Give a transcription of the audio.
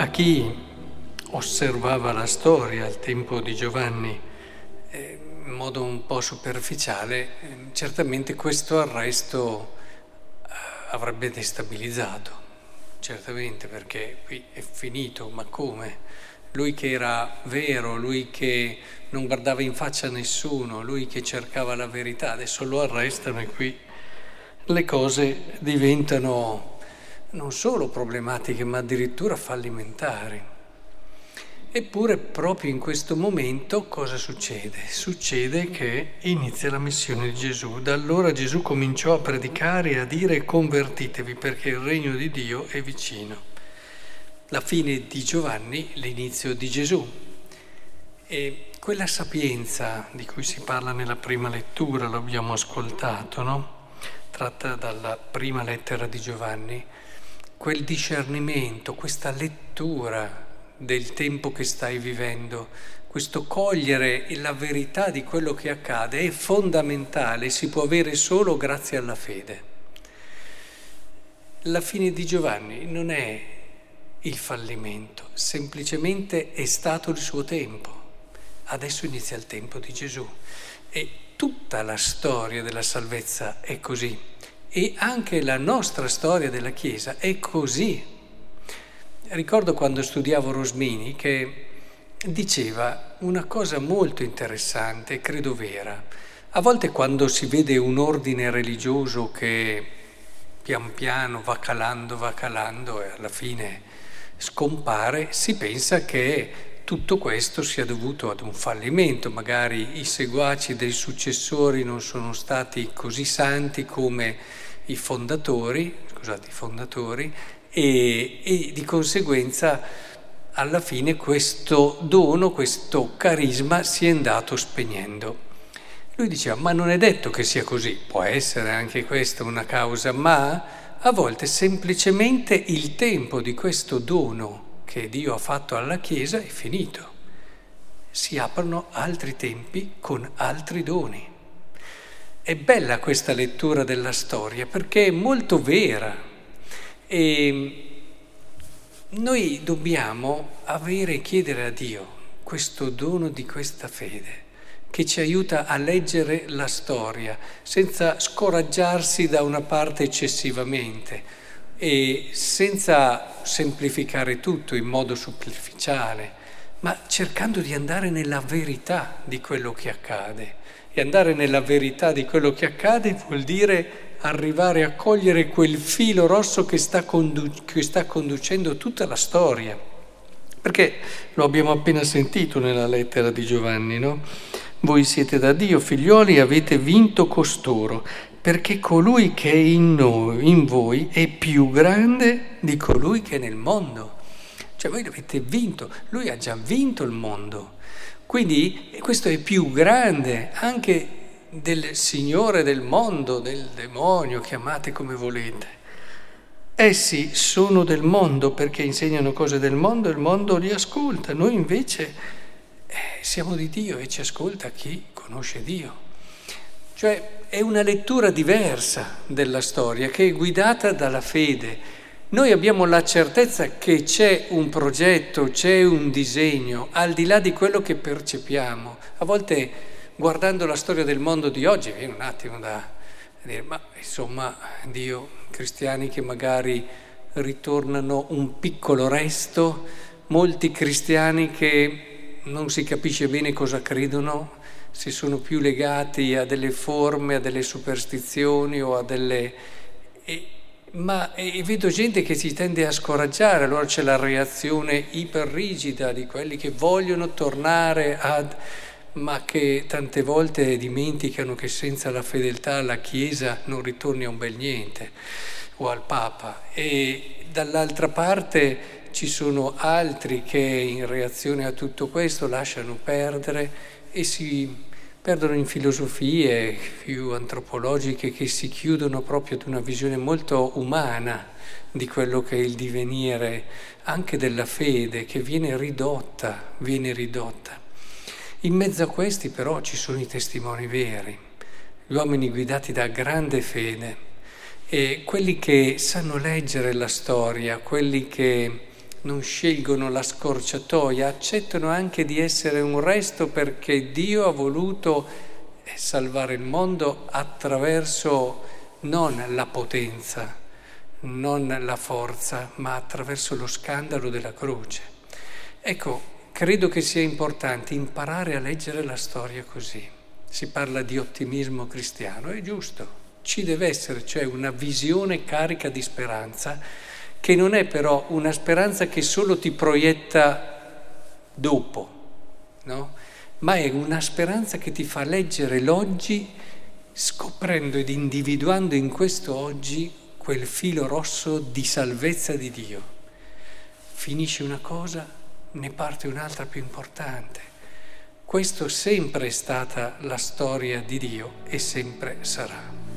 A chi osservava la storia al tempo di Giovanni eh, in modo un po' superficiale, eh, certamente questo arresto eh, avrebbe destabilizzato, certamente perché qui è finito, ma come? Lui che era vero, lui che non guardava in faccia a nessuno, lui che cercava la verità, adesso lo arrestano e qui le cose diventano non solo problematiche, ma addirittura fallimentari. Eppure proprio in questo momento cosa succede? Succede che inizia la missione di Gesù. Da allora Gesù cominciò a predicare e a dire convertitevi perché il regno di Dio è vicino. La fine di Giovanni, l'inizio di Gesù. E quella sapienza di cui si parla nella prima lettura, l'abbiamo ascoltato, no? Tratta dalla prima lettera di Giovanni quel discernimento, questa lettura del tempo che stai vivendo, questo cogliere la verità di quello che accade è fondamentale, si può avere solo grazie alla fede. La fine di Giovanni non è il fallimento, semplicemente è stato il suo tempo. Adesso inizia il tempo di Gesù e tutta la storia della salvezza è così. E anche la nostra storia della Chiesa è così. Ricordo quando studiavo Rosmini che diceva una cosa molto interessante, credo vera. A volte quando si vede un ordine religioso che pian piano va calando, va calando e alla fine scompare, si pensa che tutto questo sia dovuto ad un fallimento, magari i seguaci dei successori non sono stati così santi come i fondatori, scusate, i fondatori e, e di conseguenza alla fine questo dono, questo carisma si è andato spegnendo. Lui diceva, ma non è detto che sia così, può essere anche questa una causa, ma a volte semplicemente il tempo di questo dono che Dio ha fatto alla Chiesa è finito. Si aprono altri tempi con altri doni. È bella questa lettura della storia perché è molto vera e noi dobbiamo avere e chiedere a Dio questo dono di questa fede che ci aiuta a leggere la storia senza scoraggiarsi da una parte eccessivamente e senza semplificare tutto in modo superficiale, ma cercando di andare nella verità di quello che accade. E andare nella verità di quello che accade vuol dire arrivare a cogliere quel filo rosso che sta, condu- che sta conducendo tutta la storia. Perché lo abbiamo appena sentito nella lettera di Giovanni, no? Voi siete da Dio, figlioli, e avete vinto costoro perché colui che è in noi, in voi, è più grande di colui che è nel mondo. Cioè voi avete vinto, lui ha già vinto il mondo. Quindi questo è più grande anche del Signore del mondo, del demonio, chiamate come volete. Essi sono del mondo perché insegnano cose del mondo e il mondo li ascolta. Noi invece eh, siamo di Dio e ci ascolta chi conosce Dio. Cioè è una lettura diversa della storia che è guidata dalla fede. Noi abbiamo la certezza che c'è un progetto, c'è un disegno, al di là di quello che percepiamo. A volte guardando la storia del mondo di oggi viene un attimo da dire, ma insomma Dio, cristiani che magari ritornano un piccolo resto, molti cristiani che non si capisce bene cosa credono, si sono più legati a delle forme, a delle superstizioni o a delle... E, ma e vedo gente che si tende a scoraggiare, allora c'è la reazione iperrigida di quelli che vogliono tornare ad ma che tante volte dimenticano che senza la fedeltà alla Chiesa non ritorni a un bel niente, o al Papa. E dall'altra parte ci sono altri che in reazione a tutto questo lasciano perdere e si perdono in filosofie più antropologiche che si chiudono proprio ad una visione molto umana di quello che è il divenire anche della fede che viene ridotta, viene ridotta. In mezzo a questi però ci sono i testimoni veri, gli uomini guidati da grande fede e quelli che sanno leggere la storia, quelli che non scelgono la scorciatoia, accettano anche di essere un resto perché Dio ha voluto eh, salvare il mondo attraverso non la potenza, non la forza, ma attraverso lo scandalo della croce. Ecco, credo che sia importante imparare a leggere la storia così. Si parla di ottimismo cristiano, è giusto, ci deve essere, cioè una visione carica di speranza, che non è però una speranza che solo ti proietta dopo, no? ma è una speranza che ti fa leggere l'oggi scoprendo ed individuando in questo oggi quel filo rosso di salvezza di Dio. Finisce una cosa, ne parte un'altra più importante. Questo sempre è stata la storia di Dio e sempre sarà.